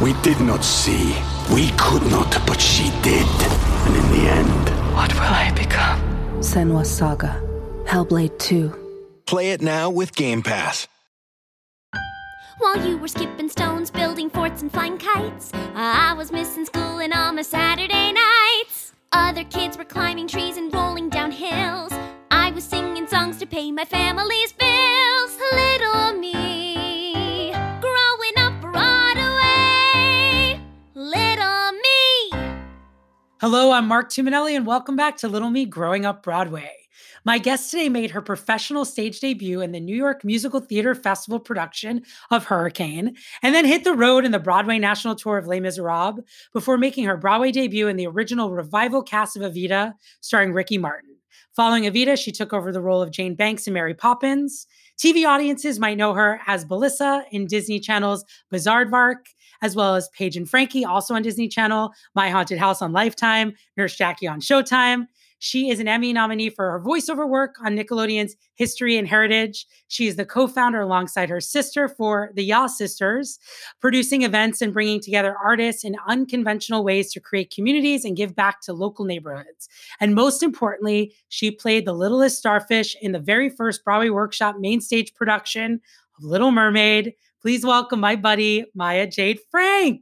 We did not see. We could not, but she did. And in the end, What will I become? Senua's Saga. Hellblade 2. Play it now with Game Pass. While you were skipping stones, building forts, and flying kites, I was missing school and all my Saturday nights. Other kids were climbing trees and rolling down hills. I was singing songs to pay my family's bills. Little Hello, I'm Marc Tumminelli, and welcome back to Little Me Growing Up Broadway. My guest today made her professional stage debut in the New York Musical Theater Festival production of Hurricane, and then hit the road in the Broadway national tour of Les Miserables before making her Broadway debut in the original revival cast of Evita, starring Ricky Martin. Following Evita, she took over the role of Jane Banks in Mary Poppins. TV audiences might know her as Belissa in Disney Channel's Bizaardvark, as well as Paige and Frankie, also on Disney Channel, My Haunted House on Lifetime, Nurse Jackie on Showtime. She is an Emmy nominee for her voiceover work on Nickelodeon's History and Heritage. She is the co founder alongside her sister for the Ya Sisters, producing events and bringing together artists in unconventional ways to create communities and give back to local neighborhoods. And most importantly, she played the littlest starfish in the very first Broadway Workshop main stage production of Little Mermaid. Please welcome my buddy, Maya Jade Frank.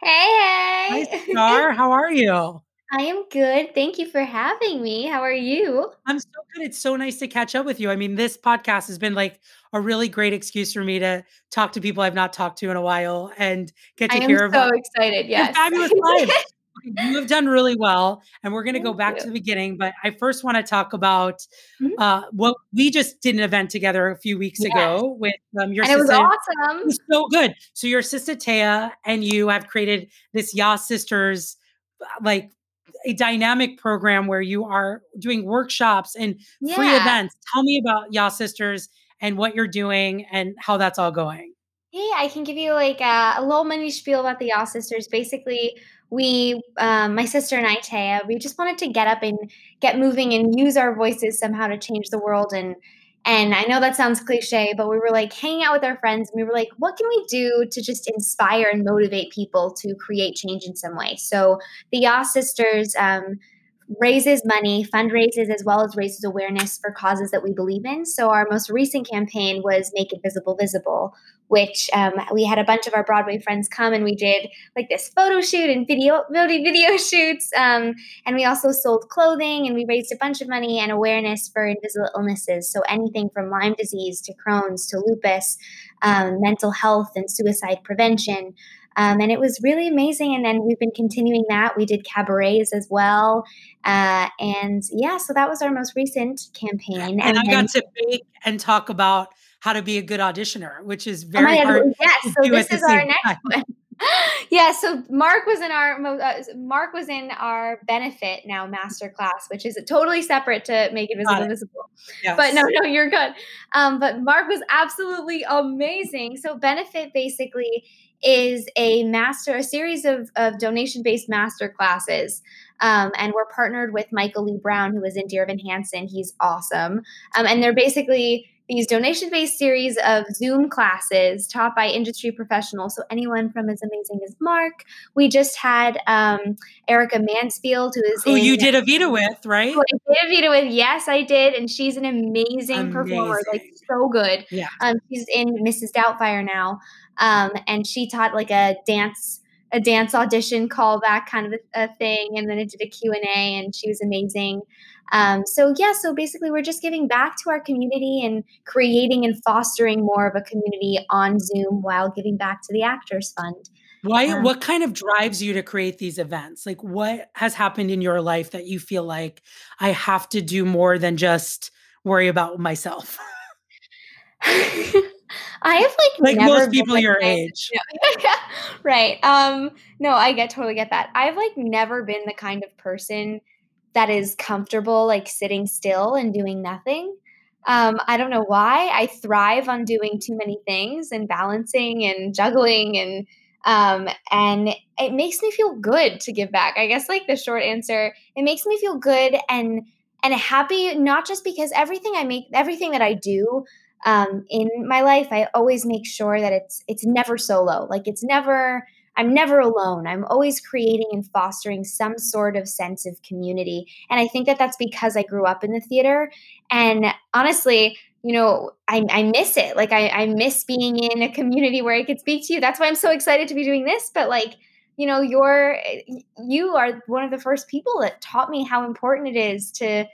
Hey, hey. Hi, Star. How are you? I am good. Thank you for having me. How are you? I'm so good. It's so nice to catch up with you. I mean, this podcast has been like a really great excuse for me to talk to people I've not talked to in a while and get to hear of I am hear so about excited. Yes. fabulous life. You have done really well, and we're going to go back you. to the beginning. But I first want to talk about Mhm. uh, what we just did an event together a few weeks Yes. ago with um, your and it was sister. It awesome. was so good. So your sister Taya and you have created this Ya Sisters, uh, like a dynamic program where you are doing workshops and free events. Tell me about Ya Sisters and what you're doing and how that's all going. Hey, I can give you like a, a little mini spiel about the Yaw Sisters. Basically, we, um, my sister and I, Taya, we just wanted to get up and get moving and use our voices somehow to change the world. And and I know that sounds cliche, but we were like hanging out with our friends, and we were like, what can we do to just inspire and motivate people to create change in some way? So the Yaw Sisters. Um, raises money, fundraises, as well as raises awareness for causes that we believe in. So, our most recent campaign was Make It Visible Visible, which um, we had a bunch of our Broadway friends come and we did like this photo shoot and video video, shoots. Um, and we also sold clothing and we raised a bunch of money and awareness for invisible illnesses. So, anything from Lyme disease to Crohn's to lupus, um, mental health and suicide prevention. Um, and it was really amazing. And then we've been continuing that. We did cabarets as well. Uh, and yeah, so that was our most recent campaign. And, I then- got to bake and talk about how to be a good auditioner, which is Oh very God, hard. Yes, so this is our next time. one. yeah, so Marc was in our uh, Marc was in our benefit now master class, which is totally separate to make it visible it. visible. Yes. But no, no, you're good. Um, but Marc was absolutely amazing. So benefit basically is a master, a series of, of donation based master classes. Um, and we're partnered with Michael Lee Brown, who is in Dear Evan Hansen. He's awesome. Um, and they're basically these donation based series of Zoom classes taught by industry professionals. So, anyone from as amazing as Marc. We just had um, Erica Mansfield, who is Who in, you did Evita with, right? who I did Evita with. Yes, I did. And she's an amazing, performer, like so good. Yeah. Um, she's in Mrs. Doubtfire now. Um, and she taught like a dance a dance audition callback kind of a, a thing and then it did a q&a and she was amazing Um, so yeah, so basically we're just giving back to our community and creating and fostering more of a community on Zoom while giving back to the Actors Fund. Why? Um, what kind of drives you to create these events? Like, what has happened in your life that you feel like I have to do more than just worry about myself? I have like like most people your age, right? Um, no, I get totally get that. I've like never been the kind of person that is comfortable like sitting still and doing nothing. Um, I don't know why. I thrive on doing too many things and balancing and juggling and um, and it makes me feel good to give back. I guess like the short answer, it makes me feel good and and happy not just because everything I make everything that I do um, in my life, I always make sure that it's it's never solo. Like it's never I'm never alone. I'm always creating and fostering some sort of sense of community. And I think that that's because I grew up in the theater. And honestly, you know, I, I miss it. Like I, I miss being in a community where I could speak to you. That's why I'm so excited to be doing this. But like, you know, you're you are one of the first people that taught me how important it is to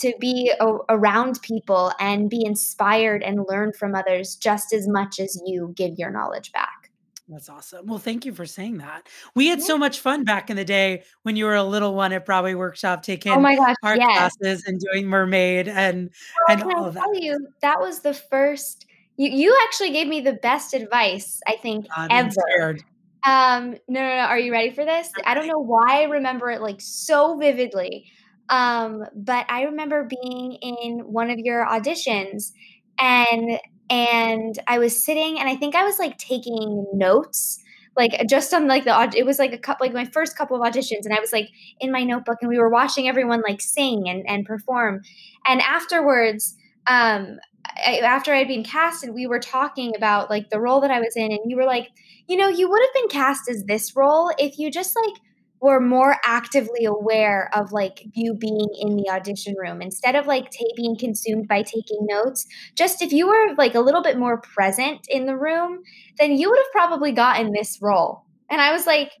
to be a, around people and be inspired and learn from others just as much as you give your knowledge back. That's awesome. Well, thank you for saying that. We had yeah. so much fun back in the day when you were a little one at Broadway Workshop oh taking oh my gosh, art yes. classes and doing mermaid and well, and all I of that. tell you that was the first you you actually gave me the best advice I think God, ever. Um no no no are you ready for this? I don't know why I remember it like so vividly. Um, but I remember being in one of your auditions and and I was sitting and I think I was like taking notes like just on like the it was like a couple like my first couple of auditions and I was like in my notebook and we were watching everyone like sing and and perform. And afterwards um I, after I'd been casted we were talking about like the role that I was in and you were like you know you would have been cast as this role if you just like were more actively aware of like you being in the audition room instead of like t- being consumed by taking notes. Just if you were like a little bit more present in the room then you would have probably gotten this role. And i was like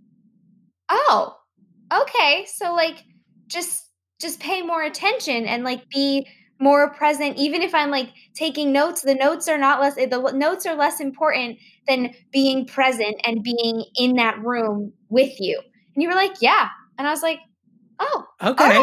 oh okay. So like just just pay more attention and like be more present. Even if i'm like taking notes the notes are not less the notes are less important than being present and being in that room with you and you were like, yeah. And I was like, oh, okay.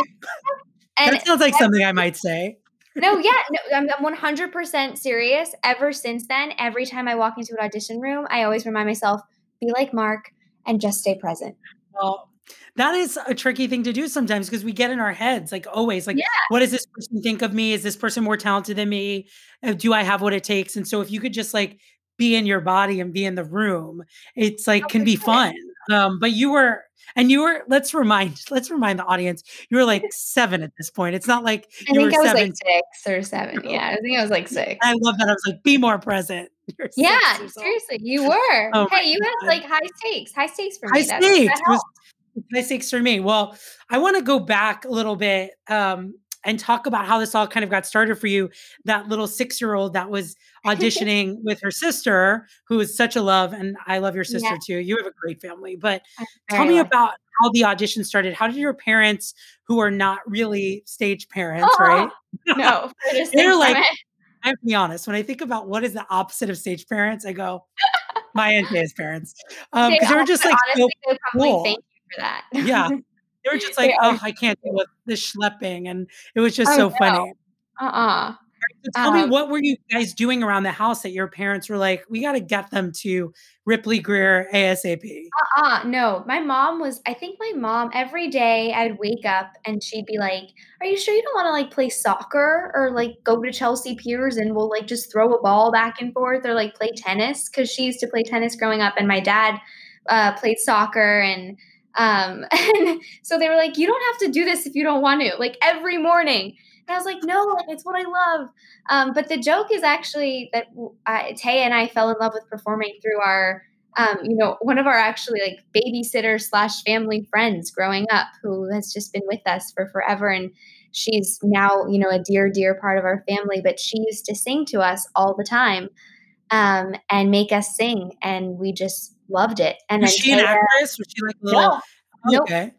And that sounds like something I might say. no, yeah, no, I'm, I'm 100% serious. Ever since then, every time I walk into an audition room, I always remind myself, be like Marc and just stay present. Well, that is a tricky thing to do sometimes because we get in our heads, like always, like, yeah. what does this person think of me? Is this person more talented than me? Uh, do I have what it takes? And so if you could just like be in your body and be in the room, it's like oh, can be sure. fun. Um, but you were and you were let's remind let's remind the audience you were like seven at this point. It's not like I you think were I was seven. like six or seven. Yeah, I think I was like six. I love that. I was like, be more present. yeah, seriously, you were. Oh hey, you had like high stakes, high stakes for high me. Stakes. high stakes for me. Well, I want to go back a little bit. Um, and talk about how this all kind of got started for you. That little six year old that was auditioning with her sister, who is such a love. And I love your sister yeah. too. You have a great family. But tell me about how the audition started. How did your parents, who are not really stage parents, oh, right? No, they're like, I have to be honest, when I think about what is the opposite of stage parents, I go, my and Jay's parents. Um, because they, they were just like honestly, so cool. thank you for that. yeah. They were just like, oh, I can't deal with this schlepping. And it was just oh, so no. funny. Uh-uh. So tell um, me, what were you guys doing around the house that your parents were like, we got to get them to Ripley Grier ASAP? Uh-uh, no. My mom was, I think my mom, every day I'd wake up and she'd be like, are you sure you don't want to like play soccer or like go to Chelsea Piers and we'll like just throw a ball back and forth or like play tennis? Cause she used to play tennis growing up and my dad uh, played soccer and um, and so they were like, you don't have to do this if you don't want to, like every morning. And I was like, no, like it's what I love. Um, but the joke is actually that uh, and I fell in love with performing through our, um, you know, one of our actually like babysitter slash family friends growing up who has just been with us for forever. And she's now, you know, a dear, dear part of our family. But she used to sing to us all the time um, and make us sing. And we just loved it. And was she an actress? Was she like a little? No. Okay.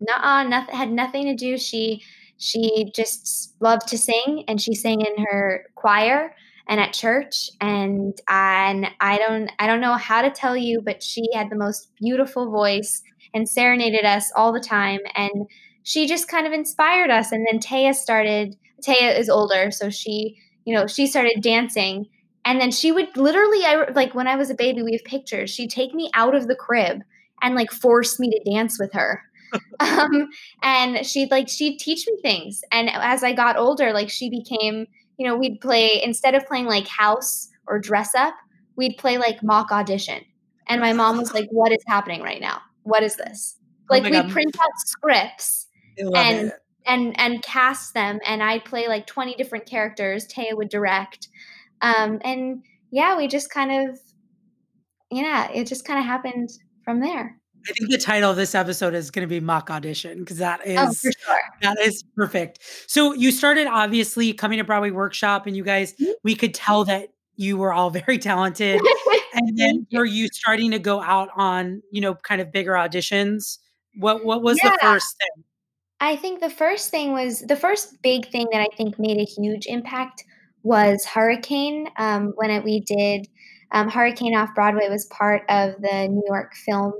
Nuh-uh, nothing had nothing to do. She she just loved to sing and she sang in her choir and at church and and I don't I don't know how to tell you but she had the most beautiful voice and serenaded us all the time and she just kind of inspired us and then Taya started Taya is older so she you know she started dancing and then she would literally I like when I was a baby we have pictures she'd take me out of the crib and like force me to dance with her um, and she'd like she'd teach me things and as I got older like she became you know, we'd play instead of playing like house or dress up, we'd play like mock audition. And my mom was like, "What is happening right now? What is this?" Oh Like my we print out scripts and it. and and cast them, and I'd play like twenty different characters. Taya would direct, um, and yeah, we just kind of, yeah, it just kind of happened from there. I think the title of this episode is going to be mock audition because that Oh, is for sure. that is perfect. So you started obviously coming to Broadway workshop, and you guys, Mm-hmm. we could tell that you were all very talented. and then were you starting to go out on you know kind of bigger auditions? What what was the first thing? I think the first thing was the first big thing that I think made a huge impact was Hurricane. Um, when it, we did um, Hurricane off Broadway was part of the New York Film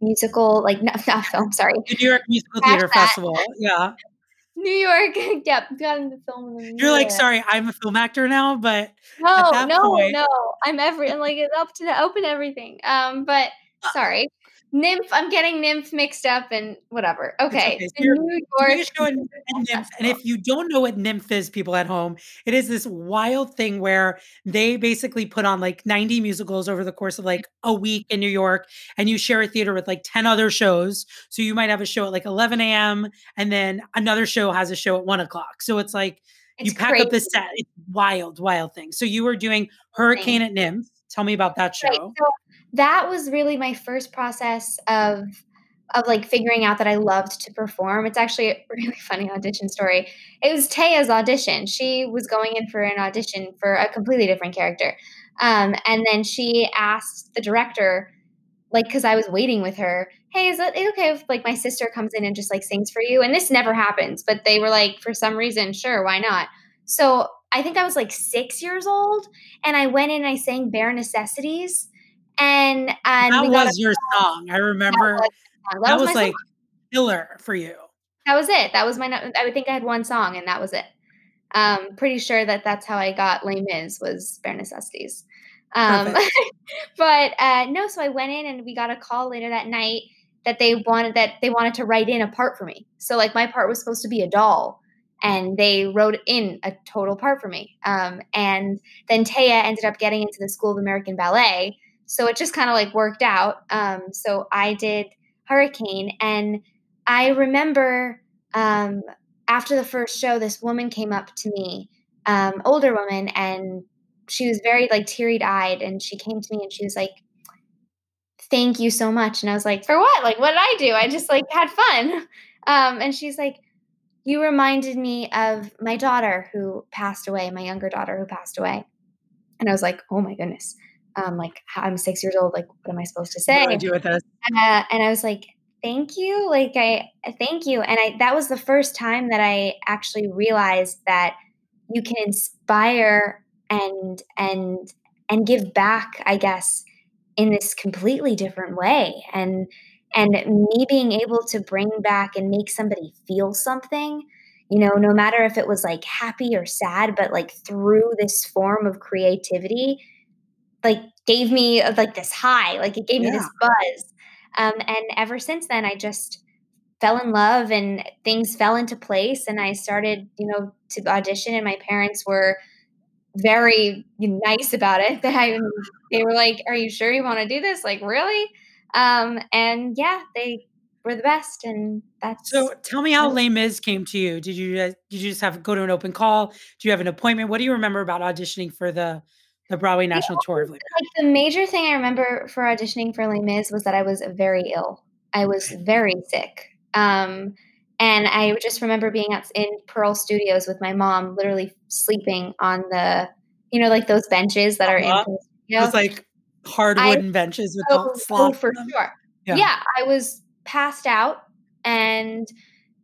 Musical, like not, not film, sorry, The New York Musical Theater that. Festival. Yeah, New York. yep, got in the film. in the you're like, sorry, I'm a film actor now, but No, no, point- no. I'm every I'm like it's up to the open everything. Um, but Uh. sorry, NYMF. I'm getting NYMF mixed up and whatever. Okay, okay. So New York. a show at, at NYMF, and if you don't know what NYMF is, people at home, it is this wild thing where they basically put on like 90 musicals over the course of like a week in New York, and you share a theater with like 10 other shows. So you might have a show at like 11 a.m., and then another show has a show at one o'clock. So it's like you It's pack up the set. It's wild, wild thing. So you were doing Hurricane at NYMF. Tell me about that show. Right. So that was really my first process of of like figuring out that I loved to perform. It's actually a really funny audition story. It was Taya's audition. She was going in for an audition for a completely different character. Um, and then she asked the director, like, because I was waiting with her, hey, is it okay if like my sister comes in and just like sings for you? And this never happens, but they were like, for some reason, sure, why not? So I think I was like six years old, and I went in and I sang Bare Necessities, and and that got a was your song. I remember song. that, That was was like song. killer for you. That was it. That was my. I would think I had one song, and that was it. Um, pretty sure that that's how I got Les Mis was Bare Necessities. Um, but uh, no, so I went in and we got a call later that night that they wanted that they wanted to write in a part for me. So like my part was supposed to be a doll, and they wrote in a total part for me. Um, and then Taya ended up getting into the School of American Ballet, so it just kind of like worked out. Um, so I did Hurricane, and I remember um, after the first show, this woman came up to me, um, older woman, and she was very like teary eyed, and she came to me and she was like, "Thank you so much." And I was like, "For what? Like, what did I do? I just like had fun." Um, and she's like, "You reminded me of my daughter who passed away, my younger daughter who passed away." And I was like, "Oh my goodness." Um, like I'm six years old. Like, what am I supposed to say? What do I do with this? uh, and I was like, "Thank you, like I thank you." And I that was the first time that I actually realized that you can inspire and and and give back, I guess, in this completely different way. And and me being able to bring back and make somebody feel something, you know, no matter if it was like happy or sad, but like through this form of creativity, like gave me uh, like this high, like it gave me this buzz. Um, and ever since then, I just fell in love and things fell into place. And I started, you know, to audition, and my parents were very nice about it. That I, they were like, "Are you sure you want to do this? Like, really?" Um, and yeah, they were the best, and that's So tell me how Les Mis came to you. Did you just, did you just have to go to an open call? Do you have an appointment? What do you remember about auditioning for the the Broadway National Tour of Les Mis? like the major thing I remember for auditioning for Les Mis was that I was very ill. I was very sick. Um, and I just remember being at, in Pearl Studios with my mom, literally sleeping on the, you know, like those benches that are in Uh-huh. Pearl It was like hard I- wooden benches with Oh, oh, for sure. Yeah. Yeah. I was passed out and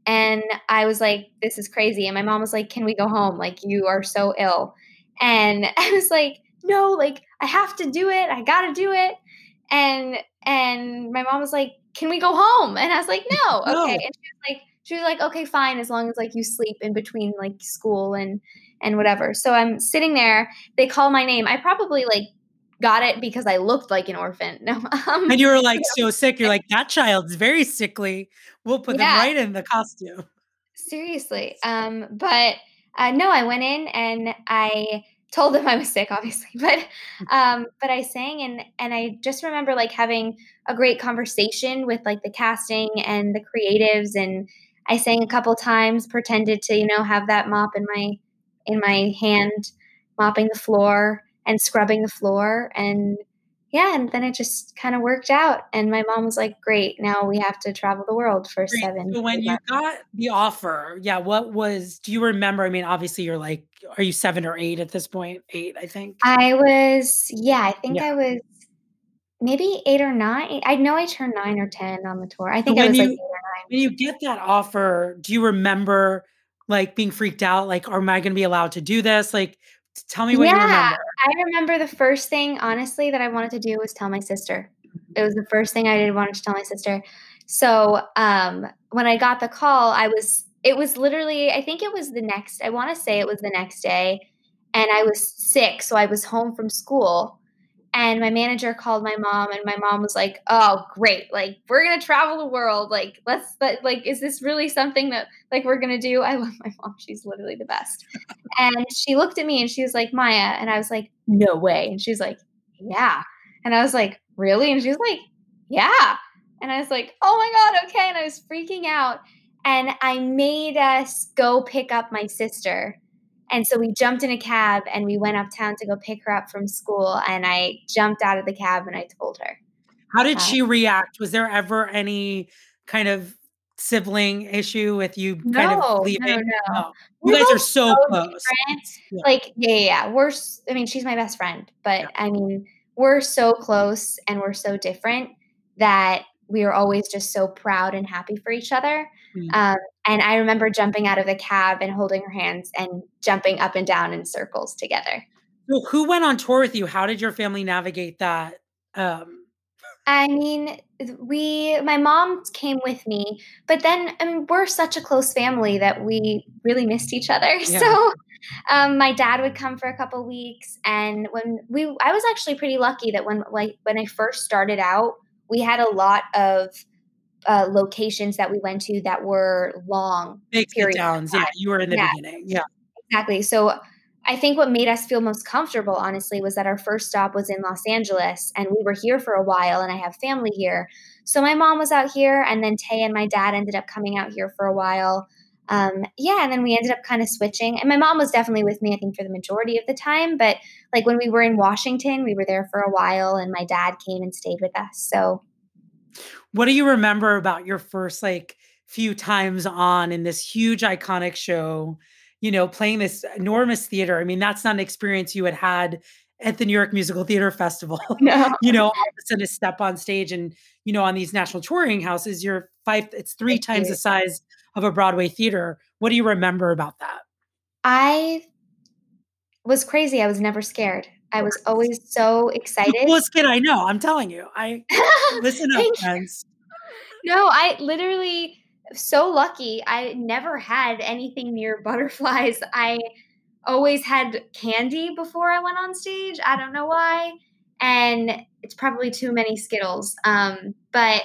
and I was like, "This is crazy." And my mom was like, "Can we go home? Like you are so ill." And I was like, "No, like I have to do it. I got to do it." And and my mom was like, "Can we go home?" And I was like, "No." No. Okay. And she was like she was like, "Okay, fine, as long as like you sleep in between like school and and whatever." So I'm sitting there. They call my name. I probably like got it because I looked like an orphan. No. Um, And you were like so sick. You're like, that child's very sickly. We'll put them right in the costume. Seriously. Um, but uh, no, I went in and I told them I was sick, obviously, but um, but I sang and and I just remember like having a great conversation with like the casting and the creatives, and I sang a couple times, pretended to you know have that mop in my in my hand, mopping the floor and scrubbing the floor, and yeah, and then it just kind of worked out. And my mom was like, "Great, now we have to travel the world for Great. seven. So when you months." got the offer, yeah, what was do you remember? I mean, obviously you're like, are you seven or eight at this point? Eight, I think. I was, yeah, I think Yeah. I was maybe 8 or 9. I know I turned 9 or 10 on the tour. I So think I when was like 8 or 9. when you get that offer, do you remember like being freaked out? Like, am I gonna be allowed to do this? Like, tell me what you Yeah, remember. I remember the first thing, honestly, that I wanted to do was tell my sister. It was the first thing I did wanted to tell my sister. So, um, when I got the call, I was it was literally I think it was the next I wanna say it was the next day, and I was sick, so I was home from school, and my manager called my mom, and my mom was like, "Oh, great, like, we're gonna travel the world, like, let's let like, is this really something that, like, we're gonna do?" I love my mom, she's literally the best. And she looked at me and she was like, "Maya," and I was like, "No way," and she's like, "Yeah," and I was like, "Really?" And she was like, "Yeah," and I was like, "Oh my god, okay," and I was freaking out, and I made us go pick up my sister, and so we jumped in a cab and we went uptown to go pick her up from school, and I jumped out of the cab and I told her. How did Uh, she react? Was there ever any kind of sibling issue with you kind No, of no, leaving? no. No. We're You guys are so so close. Yeah. Like, yeah, yeah, yeah. We're, I mean, she's my best friend, but I mean, we're so close and we're so different that we are always just so proud and happy for each other. Mm. Um, and I remember jumping out of the cab and holding her hands and jumping up and down in circles together. So who went on tour with you? How did your family navigate that? Um, I mean, we, my mom came with me, but then I mean, we're such a close family that we really missed each other. Yeah. So, um, my dad would come for a couple weeks, and when we, I was actually pretty lucky that when, like, when I first started out, we had a lot of uh, locations that we went to that were long big periods downs. Yeah, you were in the Yeah. beginning. Yeah. Exactly. So I think what made us feel most comfortable, honestly, was that our first stop was in Los Angeles and we were here for a while and I have family here. So my mom was out here and then Tay and my dad ended up coming out here for a while. Um, yeah, and then we ended up kind of switching. And my mom was definitely with me, I think, for the majority of the time. But like when we were in Washington, we were there for a while and my dad came and stayed with us. So What do you remember about your first like few times on in this huge iconic show? You know, playing this enormous theater. I mean, that's not an experience you had had at the New York Musical Theater Festival. no. you know, all of a sudden to step on stage and you know on these national touring houses, you're five. It's three Thank times you. the size of a Broadway theater. What do you remember about that? I was crazy. I was never scared. I was always so The excited. coolest kid I know. I'm telling you. I listen up, friends. No, I literally so lucky. I never had anything near butterflies. I always had candy before I went on stage. I don't know why. And it's probably too many Skittles. Um, but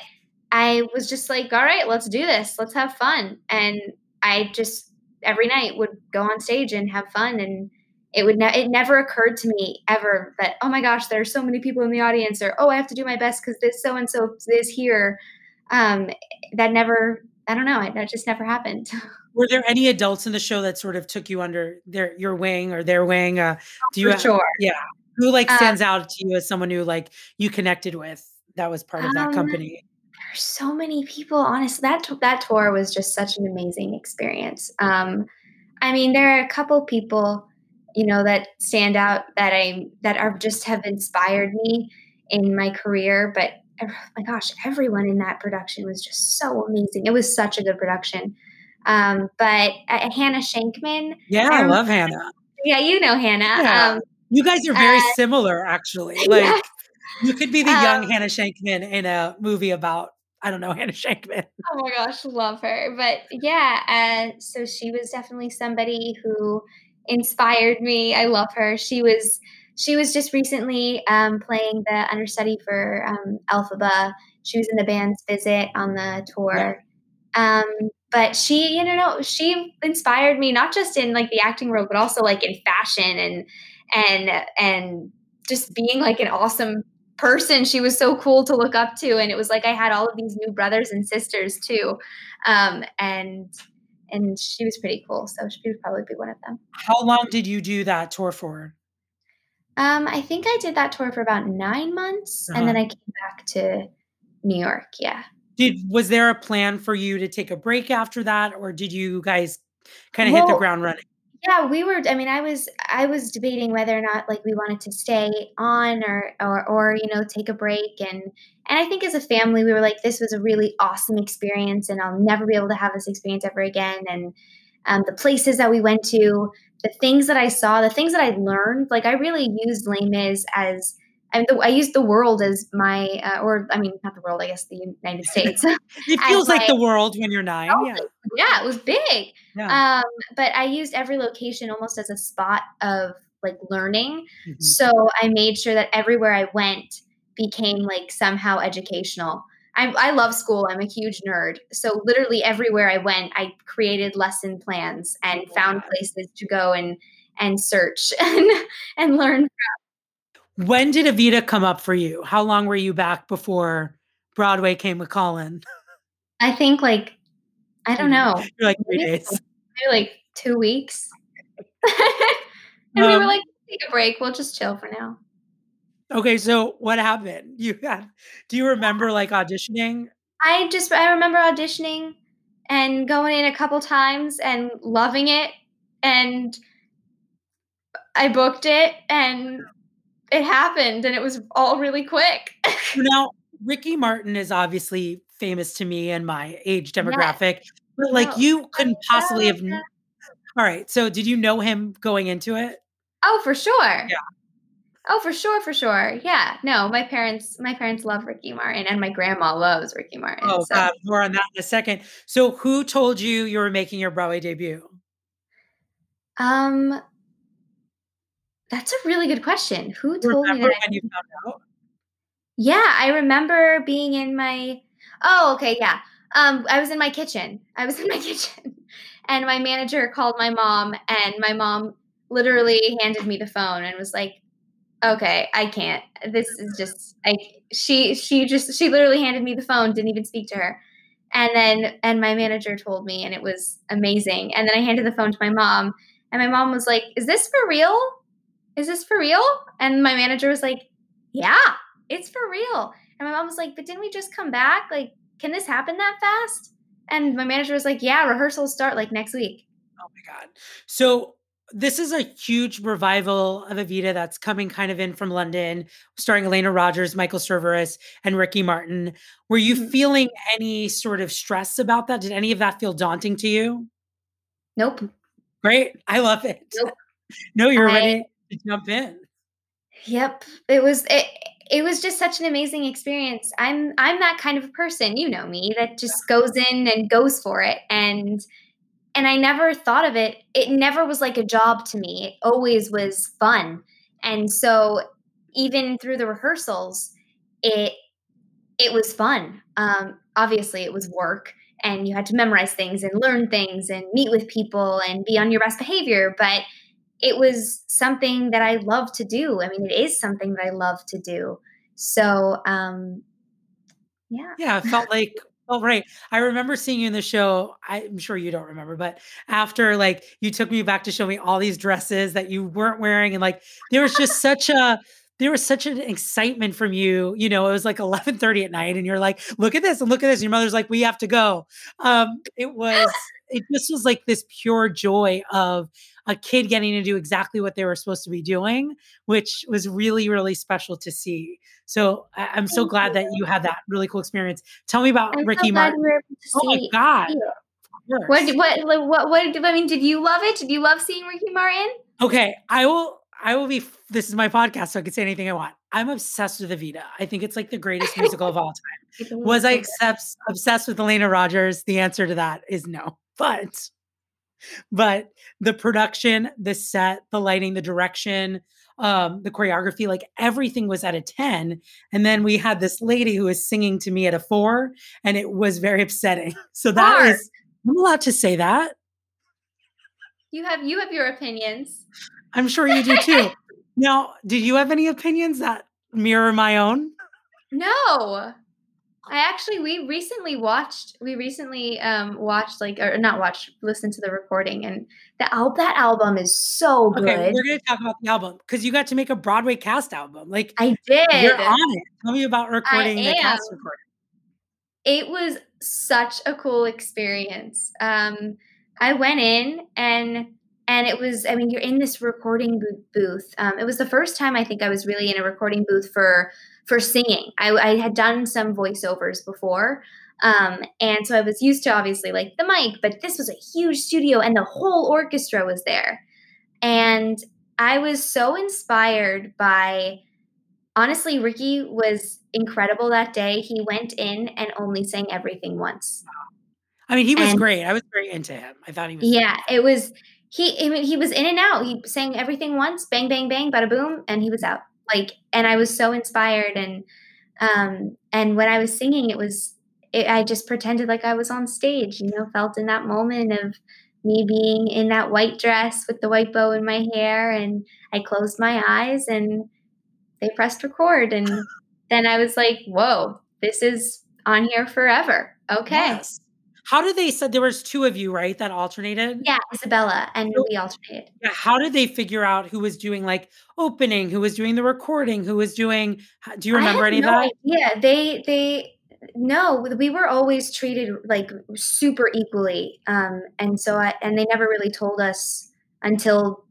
I was just like, all right, let's do this. Let's have fun. And I just every night would go on stage and have fun and it would ne- it never occurred to me ever that oh my gosh there are so many people in the audience or oh I have to do my best because this so and so is here um, that never i don't know it, that just never happened Were there any adults in the show that sort of took you under their your wing or their wing? Uh, do you for sure Yeah. Who like Uh, stands out to you as someone who like you connected with that was part of that Um, company? there's so many people honestly that that tour was just such an amazing experience um, i mean there are a couple people you know that stand out that i that are just have inspired me in my career but oh my gosh everyone in that production was just so amazing it was such a good production Um, but uh, Hannah Shankman. Yeah, I, I love Hannah. Yeah, you know Hannah. Yeah. Um, you guys are very uh, similar, actually. Like yeah. you could be the young um, Hannah Shankman in a movie about I don't know Hannah Shankman. Oh my gosh, love her. But yeah, uh, so she was definitely somebody who inspired me. I love her. She was she was just recently um, playing the understudy for um, Elphaba. She was in the band's visit on the tour. Yeah. Um, but she, you know, she inspired me not just in like the acting role, but also like in fashion and and and just being like an awesome person. She was so cool to look up to, and it was like I had all of these new brothers and sisters too, um, and and she was pretty cool. So she would probably be one of them. How long did you do that tour for? Um, I think I did that tour for about nine months, uh-huh. and then. I came back to New York. Yeah. Did was there a plan for you to take a break after that, or did you guys kind of well, hit the ground running? Yeah, we were. I mean, I was I was debating whether or not like we wanted to stay on or or or you know take a break and and I think as a family we were like this was a really awesome experience and I'll never be able to have this experience ever again and um, the places that we went to, the things that I saw, the things that I learned. Like I really used Les Mis as I the, I used the world as my, uh, or I mean, not the world, I guess the United States. it feels like my, the world when you're nine. Oh, yeah. yeah, it was big. Yeah. Um, but I used every location almost as a spot of like learning. Mm-hmm. So I made sure that everywhere I went became like somehow educational. I, I love school. I'm a huge nerd. So literally everywhere I went, I created lesson plans and oh, found places to go and and search and and learn from. When did Evita come up for you? How long were you back before Broadway came a calling? I think like I don't know. You're like three days. Maybe like two weeks. and um, we were um like, take a break. We'll just chill for now. Okay, so what happened? You had do you remember like auditioning? I just I remember auditioning and going in a couple times and loving it and I booked it and it happened and it was all really quick. now, Ricky Martin is obviously famous to me and my age demographic, yes. but like oh, you couldn't possibly have All right, so did you know him going into it? Oh, for sure. Yeah. Oh, for sure, for sure. Yeah. No, my parents, my parents love Ricky Martin, and my grandma loves Ricky Martin. Oh, so. God, more on that in a second. So, who told you you were making your Broadway debut? Um, that's a really good question. Who told remember me that? When you found out? Yeah, I remember being in my. Oh, okay, yeah. Um, I was in my kitchen. I was in my kitchen, and my manager called my mom, and my mom literally handed me the phone and was like, okay, I can't. This is just I she she just she literally handed me the phone, didn't even speak to her. And then and my manager told me and it was amazing. And then I handed the phone to my mom and my mom was like, "Is this for real? Is this for real?" And my manager was like, "Yeah, it's for real." And my mom was like, "But didn't we just come back? Like, can this happen that fast?" And my manager was like, "Yeah, rehearsals start like next week." Oh my god. So this is a huge revival of Evita that's coming kind of in from London, starring Elena Rogers, Michael Cerveris, and Ricky Martin. Were you mm-hmm. feeling any sort of stress about that? Did any of that feel daunting to you? Nope. Great. I love it. Nope. no, you're I, ready to jump in. Yep. It was it it was just such an amazing experience. I'm I'm that kind of person, you know me, that just goes in and goes for it. And and I never thought of it. It never was like a job to me. It always was fun. And so even through the rehearsals, it it was fun. Um, obviously, it was work, and you had to memorize things and learn things and meet with people and be on your best behavior. But it was something that I love to do. I mean, it is something that I love to do. So, um, yeah. Yeah, it felt like Oh, right. I remember seeing you in the show. I'm sure you don't remember, but after like you took me back to show me all these dresses that you weren't wearing, and like there was just such a there was such an excitement from you. You know, it was like 11:30 at night, and you're like, "Look at this and look at this." And your mother's like, "We have to go." Um, it was it just was like this pure joy of a kid getting to do exactly what they were supposed to be doing, which was really really special to see. So I- am so glad you. that you had that really cool experience. Tell me about I'm Ricky so Martin. We oh my god. What, what, what, what, what, I mean, did you love it? Did you love seeing Ricky Martin? Okay, I will. I will be. This is my podcast, so I can say anything I want. I'm obsessed with Evita. I think it's like the greatest musical of all time. Was I obsessed obsessed with Elena Rogers? The answer to that is no. But, but the production, the set, the lighting, the direction, um, the choreography, like everything was at a 10. And then we had this lady who was singing to me at a four, and it was very upsetting. So that Hard. is, I'm allowed to say that. You have you have your opinions. I'm sure you do too. now, did you have any opinions that mirror my own? No. I actually we recently watched we recently um watched like or not watched listened to the recording and the al- that album is so good. Okay, we're gonna talk about the album because you got to make a Broadway cast album. Like I did. you're on it. Tell me about recording the cast recording. it was such a cool experience. Um, I went in and and it was I mean you're in this recording booth. Um, it was the first time I think I was really in a recording booth for for singing. I, I had done some voiceovers before. Um, and so I was used to obviously like the mic, but this was a huge studio and the whole orchestra was there. And I was so inspired by honestly, Ricky was incredible that day. He went in and only sang everything once. I mean, he was And- great. I was very into him. I thought he was. Yeah, it was he. I mean, he was in and out. He sang everything once, bang, bang, bang, bada boom, and he was out. Like, and I was so inspired, and um, and when I was singing, it was it, I just pretended like I was on stage. You know, felt in that moment of me being in that white dress with the white bow in my hair, and I closed my eyes, and they pressed record, and then I was like, "Whoa, this is on here forever." Okay. Yes. How did they said there was two of you, right? That alternated? Yeah, Isabella, and we alternated. Yeah, How did they figure out who was doing like opening, who was doing the recording, who was doing do you remember any have of that? Yeah, They they no, we were always treated like super equally. Um and so I and they never really told us until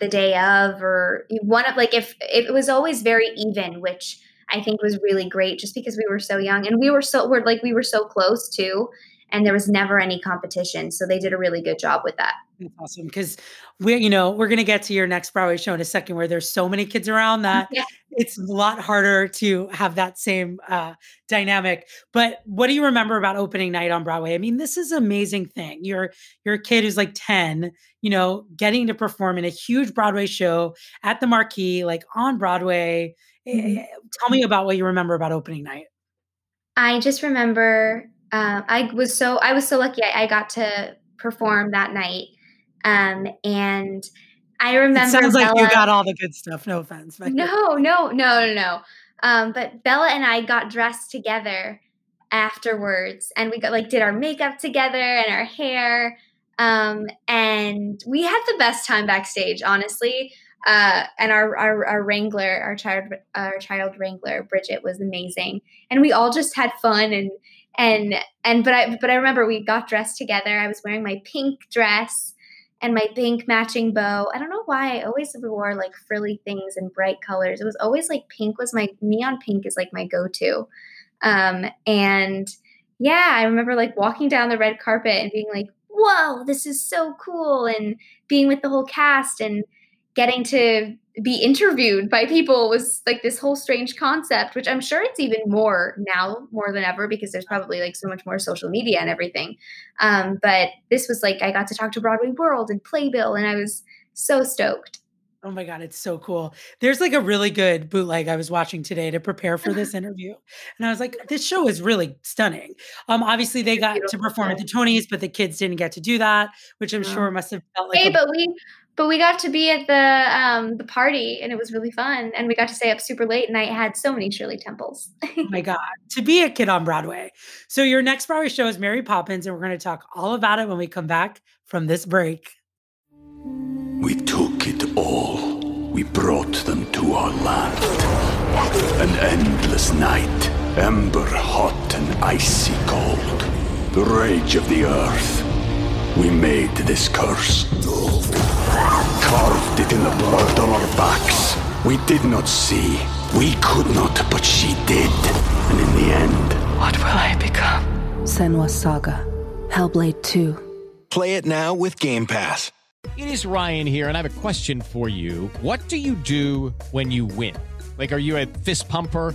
the day of or one of like if, if it was always very even, which I think was really great just because we were so young and we were so we're like we were so close too and there was never any competition. So they did a really good job with that. That's awesome because we're you know, we're gonna get to your next Broadway show in a second, where there's so many kids around that Yeah. it's a lot harder to have that same uh, dynamic. But what do you remember about opening night on Broadway? I mean, this is an amazing thing. You're you're a kid who's like ten, you know, getting to perform in a huge Broadway show at the Marquee, like on Broadway. Eh, Mhm. eh, Tell me about what you remember about opening night. I just remember um, I was so I was so lucky I, I got to perform that night, um, and I remember. It sounds like you got all the good stuff. No offense. but- No, no, no, no, no. Um, but Bella and I got dressed together afterwards, and we got like did our makeup together and our hair, um, and we had the best time backstage, honestly. Uh, and our, our our wrangler, our child our child wrangler, Bridget, was amazing, and we all just had fun and and and but I but I remember we got dressed together. I was wearing my pink dress and my pink matching bow. I don't know why I always wore like frilly things and bright colors. It was always like pink was my neon pink is like my go-to. Um and yeah, I remember like walking down the red carpet and being like, "Whoa, this is so cool." And being with the whole cast and getting to be interviewed by people was like this whole strange concept, which I'm sure it's even more now, more than ever, because there's probably like so much more social media and everything. Um, but this was like I got to talk to Broadway World and Playbill, and I was so stoked. Oh my God, it's so cool. There's like a really good bootleg I was watching today to prepare for this interview. And I was like, this show is really stunning. Um, obviously they got to perform at the Tonys, but the kids didn't get to do that, which I'm sure must have felt like hey, a- but we but we got to be at the um, the party, and it was really fun, and we got to stay up super late, and I had so many Shirley Temples. oh my God, to be a kid on Broadway. So your next Broadway show is Mary Poppins, and we're going to talk all about it when we come back from this break. We took it all. We brought them to our land. An endless night, ember hot and icy cold. The rage of the earth. We made this curse. Carved it in the blood on our backs. We did not see. We could not, but she did. And in the end, What will I become? Senua's Saga. Hellblade 2. Play it now with Game Pass. It is Ryan here, and I have a question for you. What do you do when you win? Like, are you a fist pumper?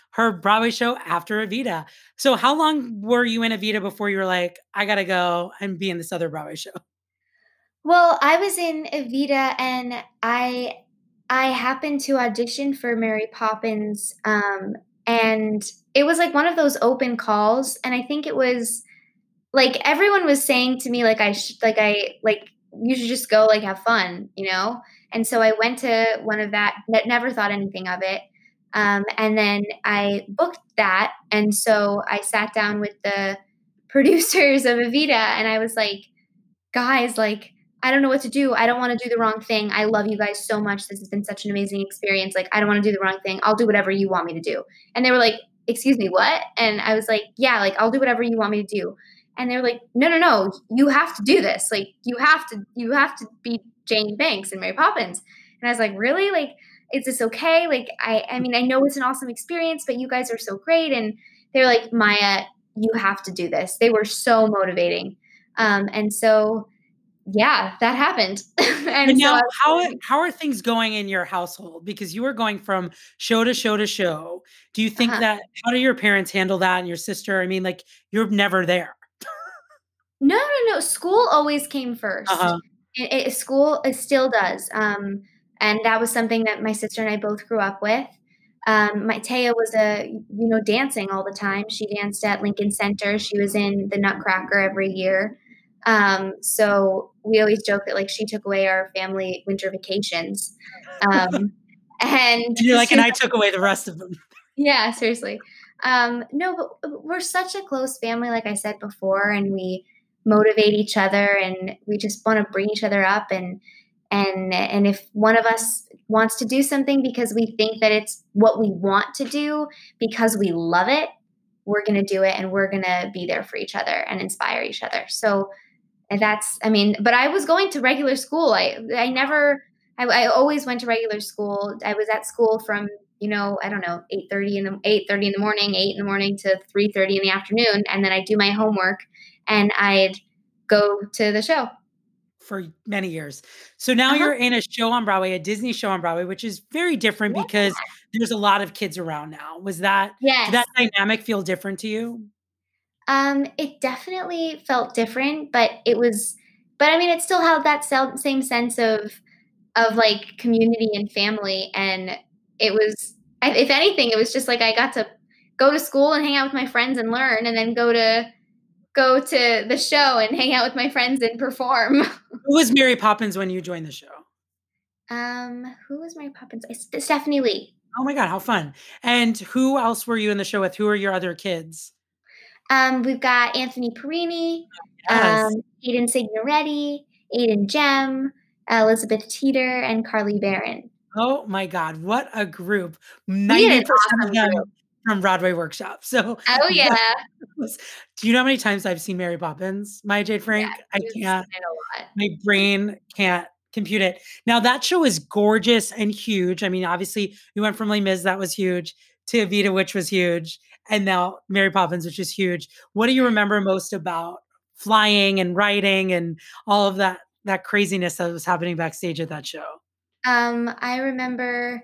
her Broadway show after Evita. So, how long were you in Evita before you were like, I gotta go and be in this other Broadway show? Well, I was in Evita, and I I happened to audition for Mary Poppins, um, and it was like one of those open calls, and I think it was like everyone was saying to me like I should, like I like you should just go like have fun, you know. And so I went to one of that. Ne- never thought anything of it. Um, and then I booked that. And so I sat down with the producers of Evita and I was like, guys, like, I don't know what to do. I don't want to do the wrong thing. I love you guys so much. This has been such an amazing experience. Like, I don't want to do the wrong thing. I'll do whatever you want me to do. And they were like, excuse me, what? And I was like, yeah, like, I'll do whatever you want me to do. And they were like, no, no, no, you have to do this. Like, you have to, you have to be Jane Banks and Mary Poppins. And I was like, really? Like, is this okay? Like, I, I mean, I know it's an awesome experience, but you guys are so great. And they're like, Maya, you have to do this. They were so motivating. Um, and so, yeah, that happened. and, And now, so how how are things going in your household? Because you were going from show to show to show. Do you think Uh-huh. that? How do your parents handle that, and your sister? I mean, like you're never there. No, no, no. School always came 1st Uh-huh. It, it- school it still does. Um, and that was something that my sister and I both grew up with. Um, my Taya was a you know dancing all the time. She danced at Lincoln Center. She was in the Nutcracker every year. Um, so we always joke that like she took away our family winter vacations. Um, and you're like, and I took away the rest of them. yeah, seriously. Um, no, but we're such a close family, like I said before, and we motivate each other, and we just want to bring each other up, and and and if one of us wants to do something because we think that it's what we want to do because we love it, we're gonna do it, and we're gonna be there for each other and inspire each other. So that's, I mean, but I was going to regular school. I I never, I, I always went to regular school. I was at school from you know, I don't know, 8:30 in the 8:30 in the morning, 8 in the morning to 3:30 in the afternoon and then I'd do my homework and I'd go to the show. For many years. So now Uh-huh. you're in a show on Broadway, a Disney show on Broadway, which is very different because there's a lot of kids around now. Was that Yes. did that dynamic feel different to you? Um, it definitely felt different, but it was, but I mean, it still held that same sense of, of like community and family. And it was, if anything, it was just like I got to go to school and hang out with my friends and learn, and then go to, go to the show and hang out with my friends and perform. Who was Mary Poppins when you joined the show? Um, who was Mary Poppins? It's Steffanie Leigh. Oh my god, how fun! And who else were you in the show with? Who are your other kids? Um, we've got Anthony Perini, Yes. um, Aiden Signoretti, Aidan Gemme, Elizabeth Teeter, and Carly Barron. Oh my god, what a group! Ninety percent of them group. from Broadway Workshop. So, Oh yeah, do you know how many times I've seen Mary Poppins? Maya Jade Frank. I can't. a lot. my brain can't compute it. Now that show is gorgeous and huge. I mean, obviously, we went from Les Mis, that was huge, to Evita, which was huge, and now Mary Poppins, which is huge. What do you remember most about flying and writing and all of that that craziness that was happening backstage at that show? Um, I remember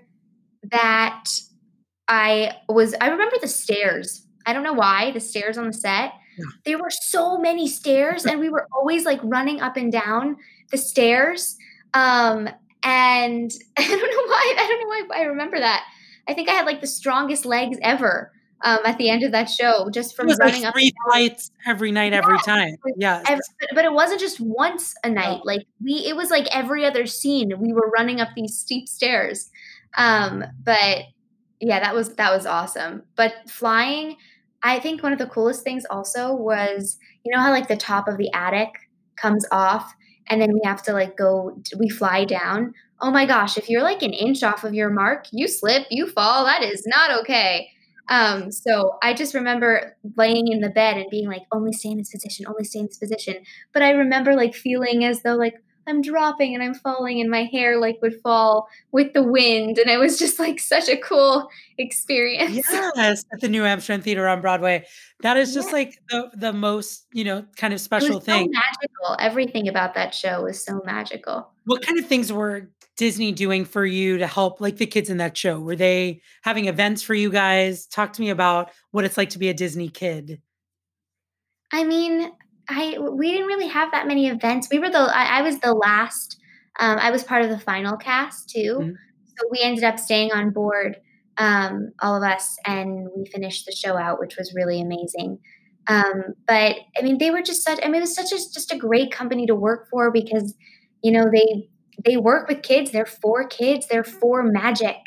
that I was. I remember the stairs. I don't know why the stairs on the set. There were so many stairs, and we were always like running up and down the stairs. Um, and I don't know why. I don't know why I remember that. I think I had like the strongest legs ever um, at the end of that show, just from running like up. three flights every night, every time. Ev- but, but it wasn't just once a night. Like we, it was like every other scene. We were running up these steep stairs. Um, but yeah, that was that was awesome. But flying, I think one of the coolest things also was you know how like the top of the attic comes off and then we have to like go we fly down oh my gosh if you're like an inch off of your mark you slip you fall that is not okay um, so I just remember laying in the bed and being like, only stay in this position, only stay in this position. But I remember like feeling as though like I'm dropping and I'm falling and my hair like would fall with the wind. And it was just like such a cool experience. Yes, at the New Amsterdam Theater on Broadway. That is just like the, the most, you know, kind of special thing. So magical. Everything about that show was so magical. What kind of things were Disney doing for you to help like the kids in that show? Were they having events for you guys? Talk to me about what it's like to be a Disney kid. I mean, I we didn't really have that many events. We were the I, I was the last. Um, I was part of the final cast too, mm-hmm. so we ended up staying on board, um, all of us, and we finished the show out, which was really amazing. Um, but I mean, they were just such. I mean, it was such a just a great company to work for because, you know, they they work with kids. They're for kids. They're for magic.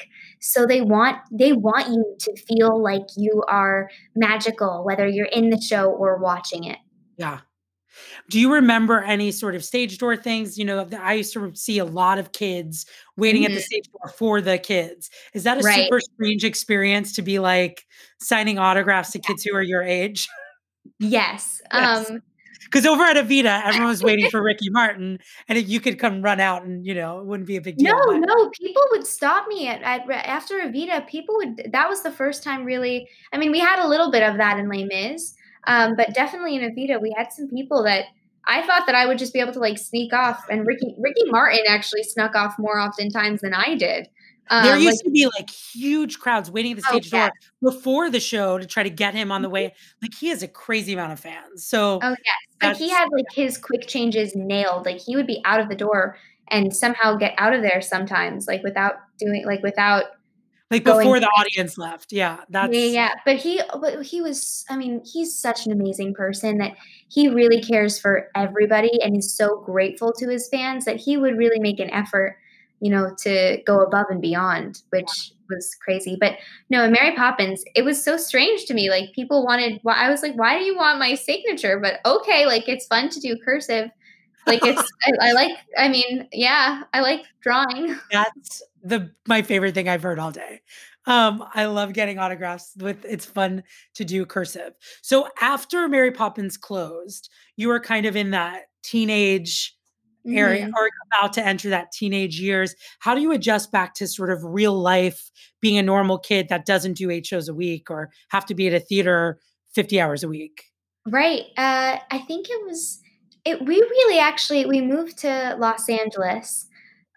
So they want they want you to feel like you are magical, whether you're in the show or watching it. Yeah. Do you remember any sort of stage door things? You know, I used to see a lot of kids waiting mm-hmm. at the mm-hmm. stage door for the kids. Is that a right. super strange experience to be like signing autographs to kids who are your age? Yes. yes. Um because over at Evita, everyone was waiting for Ricky Martin, and you could come run out, and you know, it wouldn't be a big deal. No, no, people would stop me at, at after Evita. People would. That was the first time, really. I mean, we had a little bit of that in Les Mis, um, but definitely in Evita, we had some people that I thought that I would just be able to like sneak off, and Ricky Ricky Martin actually snuck off more oftentimes than I did. Um, there used like, to be like huge crowds waiting at the oh, stage oh, yeah. door before the show to try to get him on the way. Like he has a crazy amount of fans. So oh yes, but he had like his quick changes nailed. Like he would be out of the door and somehow get out of there sometimes, like without doing like without like before the audience left. Yeah that's yeah, yeah but he but he was i mean he's such an amazing person that he really cares for everybody and he's so grateful to his fans that he would really make an effort you know to go above and beyond which was crazy. But no in mary poppins it was so strange to me like people wanted i was like why do you want my signature? But okay like it's fun to do cursive. Like it's I, I, like i mean yeah i like drawing. That's the my favorite thing i've heard all day um i love getting autographs with it's fun to do cursive so after mary poppins closed you were kind of in that teenage mm-hmm. area or about to enter that teenage years how do you adjust back to sort of real life being a normal kid that doesn't do eight shows a week or have to be at a theater 50 hours a week right uh i think it was it, we really actually we moved to Los Angeles.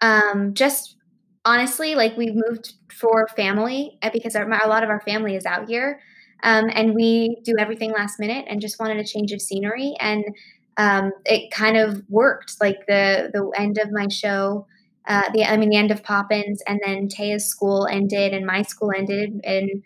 Um, just honestly, like we moved for family eh, because our, a lot of our family is out here, um, and we do everything last minute and just wanted a change of scenery. And um, it kind of worked. Like the the end of my show, uh, the I mean the end of Poppins, and then Taya's school ended and my school ended, and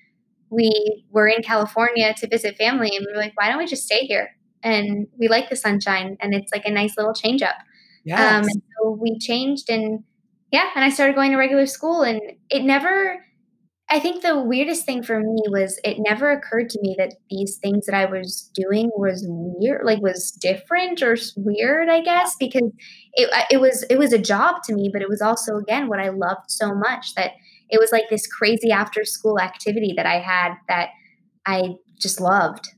we were in California to visit family, and we were like, why don't we just stay here? and we like the sunshine and it's like a nice little change up. Yes. Um, and so we changed and yeah, and I started going to regular school and it never I think the weirdest thing for me was it never occurred to me that these things that I was doing was weird, like was different or weird, I guess, because it it was it was a job to me, but it was also again what I loved so much that it was like this crazy after school activity that I had that I just loved.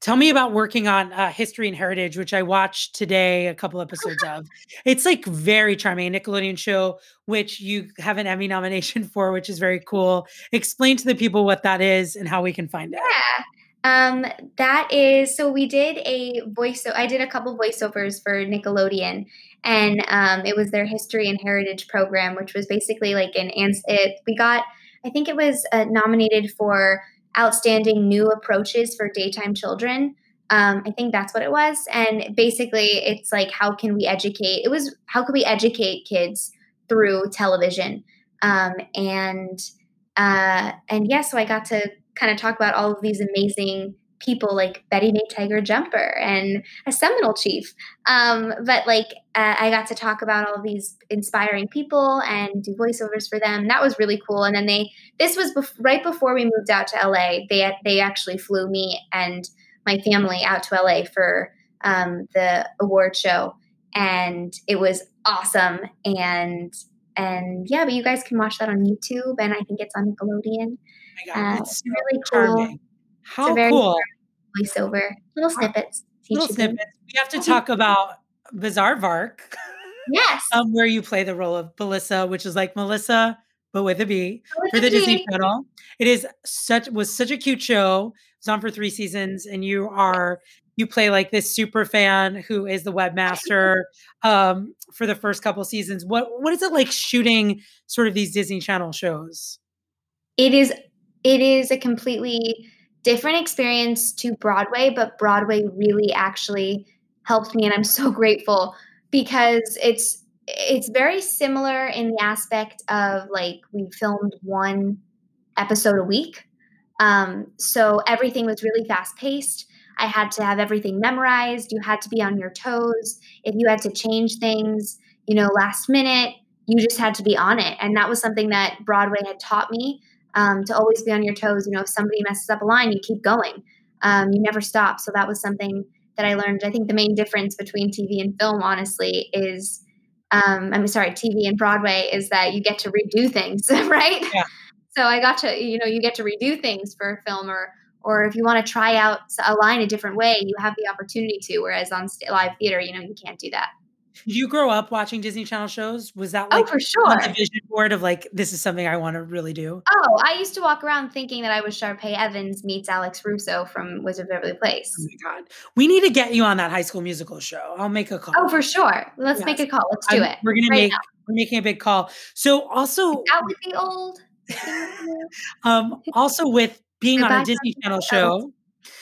Tell me about working on uh, History and Heritage, which I watched today, a couple episodes of. It's like very charming, Nickelodeon show, which you have an Emmy nomination for, which is very cool. Explain to the people what that is and how we can find it. Yeah. Um, that is so we did a voice. So I did a couple voiceovers for Nickelodeon, and um, it was their History and Heritage program, which was basically like an. ans- It we got. I think it was uh, nominated for outstanding new approaches for daytime children. Um, I think that's what it was. And basically, it's like, how can we educate? It was, how can we educate kids through television? Um, and, uh, and yeah, so I got to kind of talk about all of these amazing people like Betty Mae Tiger Jumper and a Seminole Chief. Um, but like uh, I got to talk about all these inspiring people and do voiceovers for them. That was really cool. And then they this was bef- right before we moved out to LA. They they actually flew me and my family out to LA for um, the award show. and it was awesome. And and yeah, but you guys can watch that on YouTube, and I think it's on Nickelodeon. Oh God, uh, it's it's so really charming. cool. How it's a very cool. voiceover, little snippets. Little snippets. We have to talk about Bizaardvark. Yes. um, where you play the role of Belissa, which is like Melissa, but with a B With for a the Disney Channel. It is such was such a cute show. It was on for three seasons, and you are you play like this super fan who is the webmaster um, for the first couple seasons. What what is it like shooting sort of these Disney Channel shows? it is it is a completely different experience to Broadway, but Broadway really actually helped me and I'm so grateful because it's it's very similar in the aspect of like we filmed one episode a week. Um, so everything was really fast paced. I had to have everything memorized. You had to be on your toes. If you had to change things, you know, last minute, you just had to be on it. And that was something that Broadway had taught me um, to always be on your toes. You know, if somebody messes up a line, you keep going. Um, you never stop. So that was something that I learned. I think the main difference between TV and film, honestly, is um, I'm sorry, TV and Broadway is that you get to redo things, right? Yeah. So I got to, you know, you get to redo things for a film, or or if you want to try out a line a different way, you have the opportunity to. Whereas on st- live theater, you know, you can't do that. Did you grow up watching Disney Channel shows? Was that Oh, like for on sure. the vision board of like this is something I want to really do? Oh, I used to walk around thinking that I was Sharpay Evans meets Alex Russo from Wizard of Waverly Place. Oh my god, we need to get you on that High School Musical show. I'll make a call. Oh, for sure. Let's make a call. Let's do I'm- it. We're gonna right make now. we're making a big call. So also Out with the old. um also with being on a Disney Channel show,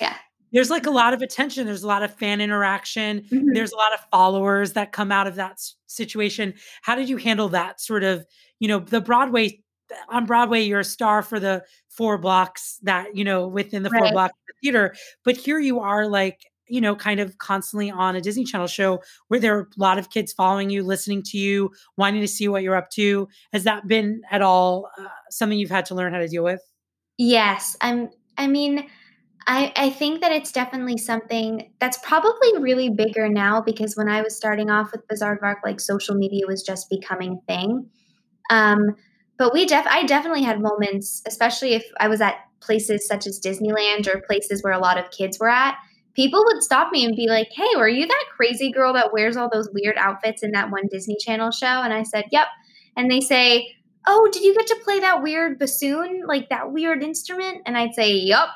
Yeah. There's like a lot of attention. There's a lot of fan interaction. Mhm. There's a lot of followers that come out of that situation. How did you handle that sort of, you know, the Broadway on Broadway, you're a star for the four blocks that, you know, within the four Right. blocks of the theater. But here you are like, you know, kind of constantly on a Disney Channel show where there are a lot of kids following you, listening to you, wanting to see what you're up to. Has that been at all uh, something you've had to learn how to deal with? Yes, I'm. I mean, I I think that it's definitely something that's probably really bigger now because when I was starting off with Bizaardvark, like social media was just becoming a thing. Um, but we def I definitely had moments, especially if I was at places such as Disneyland or places where a lot of kids were at. People would stop me and be like, "Hey, were you that crazy girl that wears all those weird outfits in that one Disney Channel show?" And I said, "Yep." And they say, oh, did you get to play that weird bassoon, like that weird instrument? And I'd say, yup.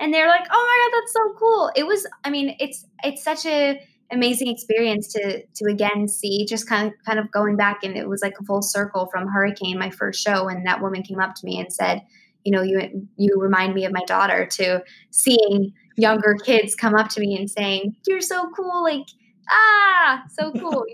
And they're like, oh my god, that's so cool. It was, I mean, it's it's such a amazing experience to to again see just kind of kind of going back and it was like a full circle from Hurricane, my first show, and that woman came up to me and said, you know, you you remind me of my daughter to seeing younger kids come up to me and saying, You're so cool, like ah, so cool.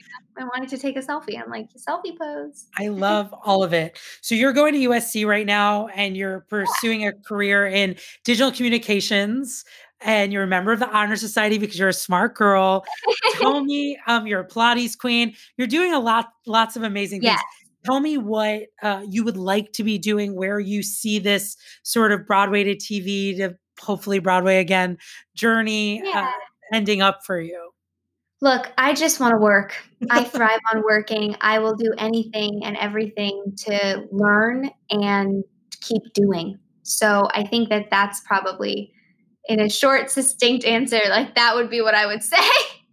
I wanted to take a selfie. I'm like, selfie pose. I love all of it. So you're going to USC right now and you're pursuing a career in digital communications and you're a member of the honor society because you're a smart girl. Tell me, um, you're a Pilates queen. You're doing a lot, lots of amazing things. Yes. Tell me what uh, you would like to be doing, where you see this sort of Broadway to TV to hopefully Broadway again journey uh, ending up for you. Look, I just want to work. I thrive on working. I will do anything and everything to learn and keep doing. So I think that that's probably, in a short, succinct answer, like that would be what I would say.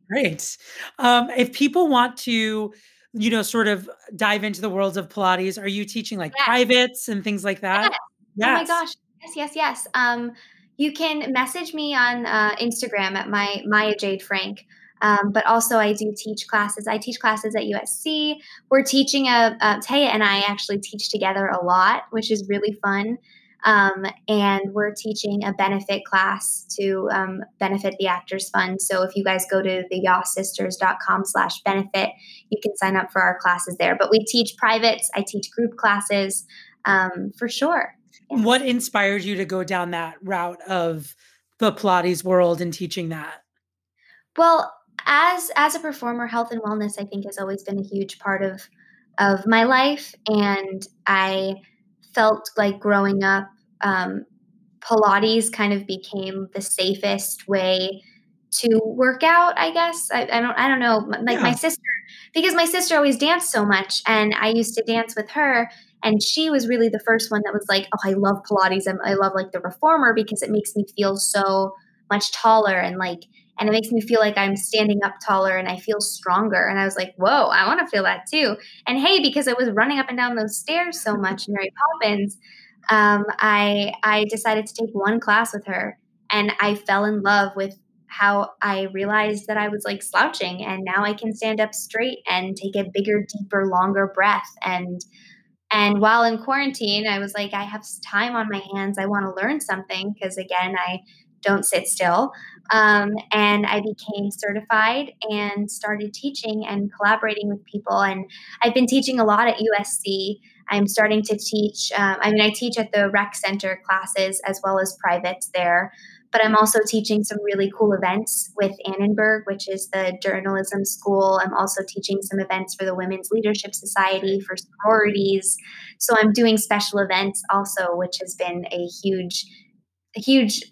Great. Um, if people want to, you know, sort of dive into the worlds of Pilates, are you teaching like Yes. privates and things like that? Yes. Oh my gosh. Yes, yes, yes. Um, you can message me on uh, Instagram at my Maya Jade Frank. Um, but also, I do teach classes. I teach classes at USC. We're teaching a, uh, Taya and I actually teach together a lot, which is really fun. Um, and we're teaching a benefit class to um, benefit the Actors Fund. So if you guys go to the yawsisters.com slash benefit, you can sign up for our classes there. But we teach privates. I teach group classes um, for sure. What inspired you to go down that route of the Pilates world and teaching that? Well, as as a performer, health and wellness I think has always been a huge part of of my life, and I felt like growing up, um, Pilates kind of became the safest way to work out i guess. I, I don't i don't know. Like yeah. my sister because my sister always danced so much and i used to dance with her and she was really the first one that was like oh i love pilates. I love like the reformer because it makes me feel so much taller and like and it makes me feel like i'm standing up taller and i feel stronger and i was like whoa i want to feel that too and hey because i was running up and down those stairs so much mary poppins um, i i decided to take one class with her and i fell in love with how I realized that I was like slouching and now I can stand up straight and take a bigger, deeper, longer breath. And and while in quarantine, I was like, I have time on my hands. I want to learn something because again, I don't sit still. Um, and I became certified and started teaching and collaborating with people. And I've been teaching a lot at USC. I'm starting to teach, um, I mean, I teach at the rec center classes as well as privates there but I'm also teaching some really cool events with Annenberg, which is the journalism school. I'm also teaching some events for the Women's Leadership Society for sororities. So I'm doing special events also, which has been a huge, a huge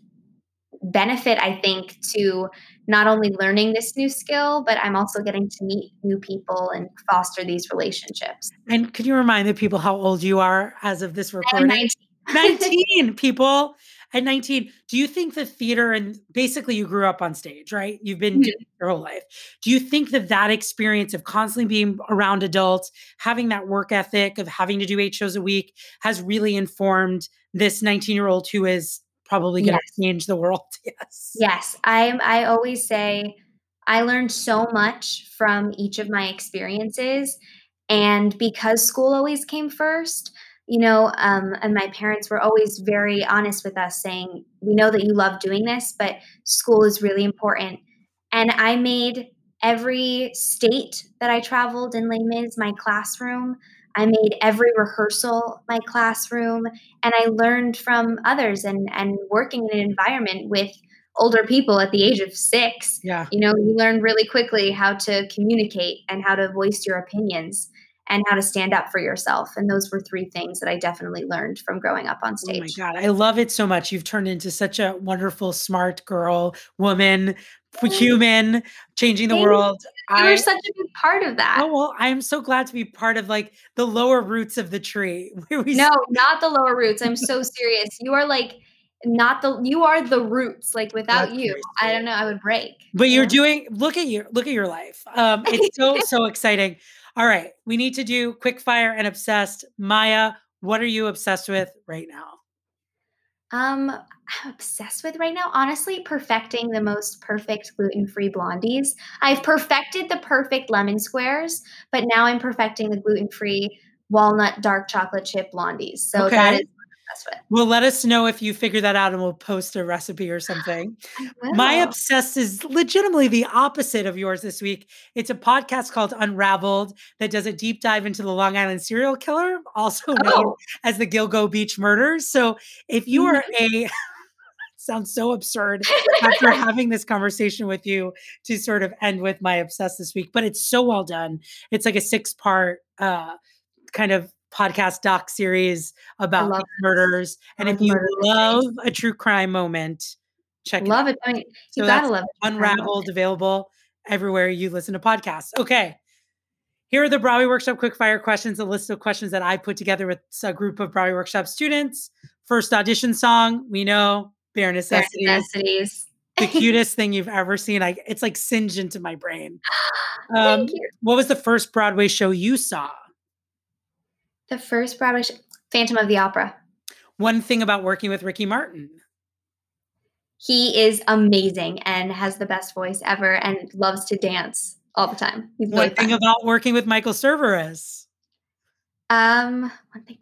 benefit, I think, to not only learning this new skill, but I'm also getting to meet new people and foster these relationships. And can you remind the people how old you are as of this recording? 19. 19 people at 19 do you think the theater and basically you grew up on stage right you've been mm-hmm. your whole life do you think that that experience of constantly being around adults having that work ethic of having to do eight shows a week has really informed this 19 year old who is probably going to yes. change the world yes yes i i always say i learned so much from each of my experiences and because school always came first you know, um, and my parents were always very honest with us, saying, We know that you love doing this, but school is really important. And I made every state that I traveled in Les Mis my classroom. I made every rehearsal my classroom, and I learned from others and, and working in an environment with older people at the age of six. Yeah. You know, you learn really quickly how to communicate and how to voice your opinions and how to stand up for yourself. And those were three things that I definitely learned from growing up on stage. Oh my God. I love it so much. You've turned into such a wonderful, smart girl, woman, human, changing the world. You're I, such a big part of that. Oh, well, I am so glad to be part of like the lower roots of the tree. no, not the lower roots. I'm so serious. You are like, not the you are the roots like without That's you i don't know i would break but you are doing look at you look at your life um it's so so exciting all right, we need to do quick fire and obsessed. Maya, what are you obsessed with right now? Um, I'm obsessed with right now. Honestly, perfecting the most perfect gluten-free blondies. I've perfected the perfect lemon squares, but now I'm perfecting the gluten-free walnut dark chocolate chip blondies. So okay. that is obsessed with. Well, let us know if you figure that out and we'll post a recipe or something. My obsessed is legitimately the opposite of yours this week. It's a podcast called Unraveled that does a deep dive into the Long Island serial killer, also known oh. as the Gilgo Beach murders. So if you are mm-hmm. a sounds so absurd after having this conversation with you to sort of end with my obsessed this week, but it's so well done. It's like a six part uh kind of podcast doc series about murders. And if you love a true crime moment, check love it. Love it. I mean, you so gotta love it. Unraveled, available everywhere you listen to podcasts. Okay. Here are the Broadway Workshop quickfire questions, a list of questions that I put together with a group of Broadway Workshop students. First audition song, we know Bare Necessities. Bare necessities. the cutest thing you've ever seen. I, it's like singed into my brain. Um, what was the first Broadway show you saw? The first Broadway show, Phantom of the Opera. One thing about working with Ricky Martin. He is amazing and has the best voice ever and loves to dance all the time. He's one thing about working with Michael Cerveris. Um, one thing.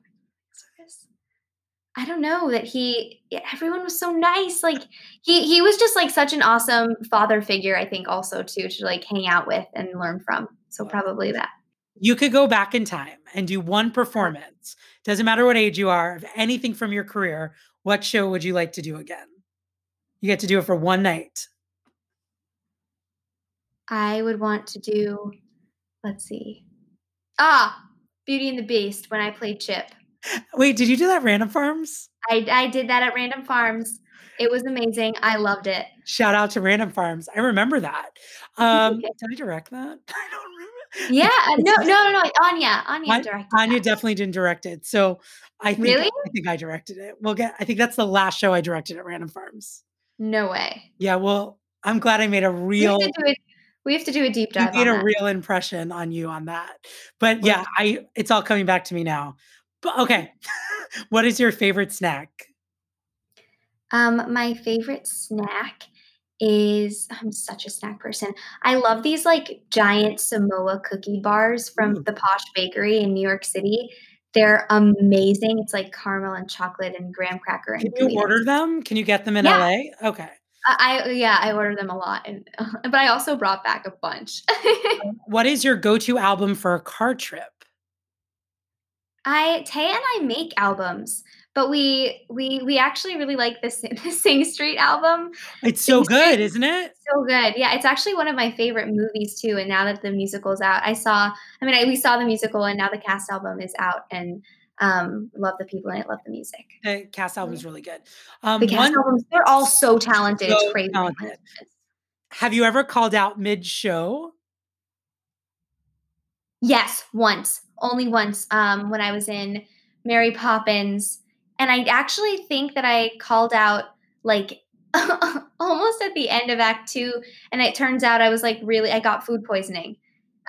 I don't know that he everyone was so nice like he he was just like such an awesome father figure I think also too to like hang out with and learn from so probably that you could go back in time and do one performance. Doesn't matter what age you are, of anything from your career. What show would you like to do again? You get to do it for one night. I would want to do, let's see. Ah, Beauty and the Beast when I played Chip. Wait, did you do that Random Farms? I, I did that at Random Farms. It was amazing. I loved it. Shout out to Random Farms. I remember that. Um, did I direct that? I don't remember. Yeah, uh, no, no, no, no. Anya, Anya An- directed. Anya that. definitely didn't direct it. So I think Really? I think I directed it. We'll get I think that's the last show I directed at Random Farms. No way. Yeah, well, I'm glad I made a We real have to do it. We have to do a deep dive made on a that. real impression on you on that. But yeah, I it's all coming back to me now. But okay. what is your favorite snack? Um, my favorite snack is I'm such a snack person. I love these like giant Samoa cookie bars from Ooh. the Posh Bakery in New York City. They're amazing. It's like caramel and chocolate and graham cracker and Can you order nuts. them? Can you get them in Yeah. LA? Okay. I, I yeah, I order them a lot, and but I also brought back a bunch. What is your go-to album for a car trip? I Tay and I make albums, but we we we actually really like the, Sing- the Sing Street album. It's so Sing good, Street isn't it? So good. Yeah, it's actually one of my favorite movies too. And now that the musical's out, I saw. I mean, I, we saw the musical, and now the cast album is out, and um, love the people in it, love the music. The cast album album's really good. Um, The cast one, albums, they're all so talented. So it's crazy. talented. have you ever called out mid-show? Yes, once, only once. Um, when I was in Mary Poppins, and I actually think that I called out like almost at the end of Act Two, and it turns out I was like really I got food poisoning.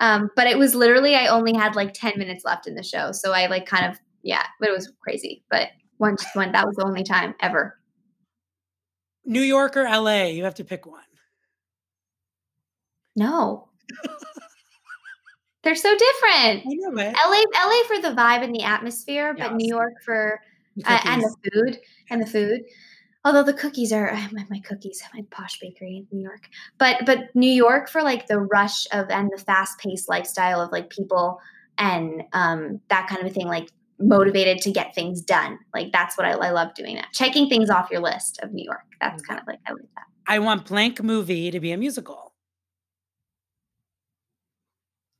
Um, but it was literally I only had like ten minutes left in the show, so I like kind of yeah, but it was crazy. But once when that was the only time ever. New York or LA? You have to pick one. No. They're so different. I know it. LA, LA for the vibe and the atmosphere, but New York for The uh, and the food and the food. Although the cookies are my, my cookies, my posh bakery in New York, but but New York for like the rush of and the fast paced lifestyle of like people and um, that kind of a thing, like motivated to get things done. Like that's what I, I love doing. That checking things off your list of New York. That's kind of like I like that. I want blank movie to be a musical.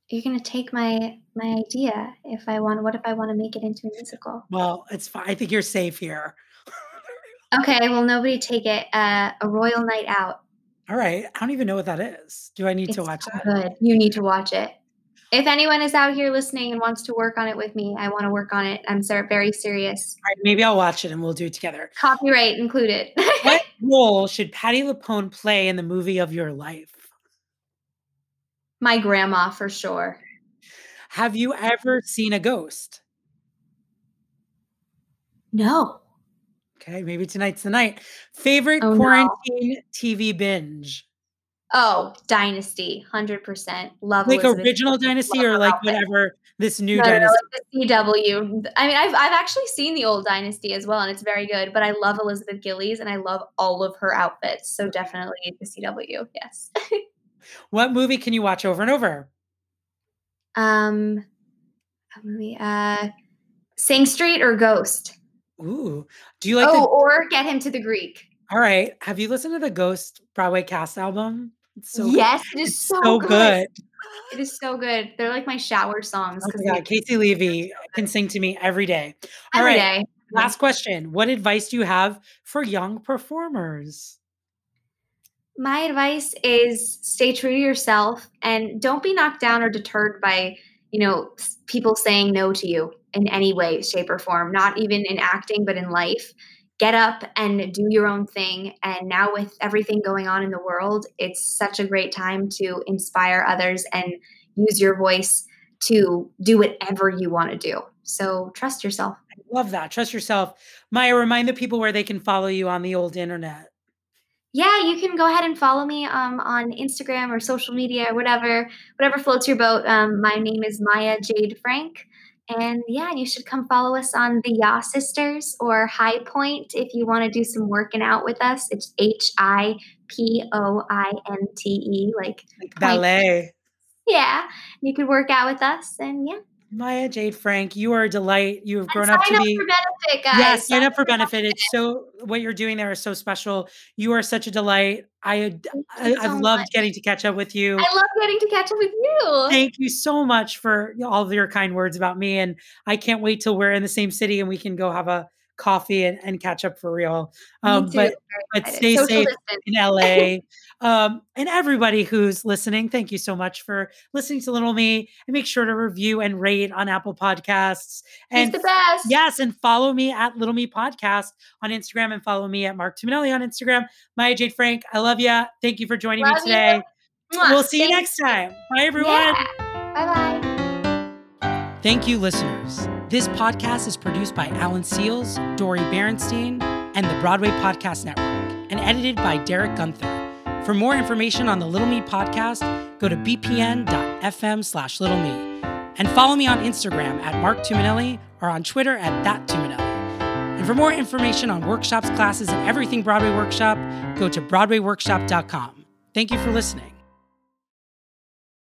You're gonna take my my idea if I want. What if I want to make it into a musical? Well, it's fine. I think you're safe here. Okay, well nobody take it. Uh, a Royal Night Out. All right. I don't even know what that is. Do I need to watch so that? good. You need to watch it. If anyone is out here listening and wants to work on it with me, I want to work on it. I'm very serious. All right, maybe I'll watch it and we'll do it together. Copyright included. What role should Patti LuPone play in the movie of your life? My grandma for sure. Have you ever seen a ghost? No. Okay, maybe tonight's the night. Favorite Oh, no. quarantine TV binge? Oh, Dynasty, hundred percent. Love Like Elizabeth original Dynasty love or like whatever this new No, no, no, Dynasty? like the CW. I mean, I've I've actually seen the old Dynasty as well, and it's very good. But I love Elizabeth Gillies, and I love all of her outfits. So definitely the CW. Yes. What movie can you watch over and over? um, a movie. Uh, Sing Street or Ghost. Ooh. Do you like oh, the or Get Him to the Greek. All right. Have you listened to the Ghost Broadway cast album? It's so yes, it is it's so, so good. good. It is so good. They're like my shower songs. Oh my God, Caissie Levy can sing to me every day. All Every right. day. Last question. What advice do you have for young performers? My advice is stay true to yourself and don't be knocked down or deterred by, you know, people saying no to you in any way, shape, or form, not even in acting, but in life. Get up and do your own thing. And now, with everything going on in the world, it's such a great time to inspire others and use your voice to do whatever you want to do. So trust yourself. I love that. Trust yourself. Maya, remind the people where they can follow you on the old internet. Yeah, you can go ahead and follow me um, on Instagram or social media or whatever, whatever floats your boat. Um, my name is Maya Jade Frank. And yeah, you should come follow us on the Ya Sisters or HiPointe if you want to do some working out with us. It's H I P O I N T E, like Like ballet. Yeah, you could work out with us, and yeah, Maya Jade Frank, you are a delight. You have grown sign up to be for benefit, guys. Yes, sign up for benefit. It's so what you're doing there is so special. You are such a delight. I, I you I've so loved much. getting to catch up with you. I love getting to catch up with you. Thank you so much for all of your kind words about me, and I can't wait till we're in the same city and we can go have a coffee and, and catch up for real. Um, but but stay Social safe distance. in LA. um, and everybody who's listening, thank you so much for listening to Little Me. And make sure to review and rate on Apple Podcasts. He's And the best. Yes, and follow me at Little Me Podcast on Instagram and follow me at Marc Tumminelli on Instagram. Maya Jade Frank, I love you. Thank you for joining Love me today. Mwah. We'll see you next time. Bye, everyone. Yeah. Bye bye. Thank you, listeners. This podcast is produced by Alan Seales, Dori Berinstein, and the Broadway Podcast Network, and edited by Derek Gunther. For more information on the Little Me podcast, go to bpn.fm slash little me. And follow me on Instagram at Marc Tumminelli or on Twitter at that Tumminelli. And for more information on workshops, classes, and everything Broadway Workshop, go to BroadwayWorkshop.com. Thank you for listening.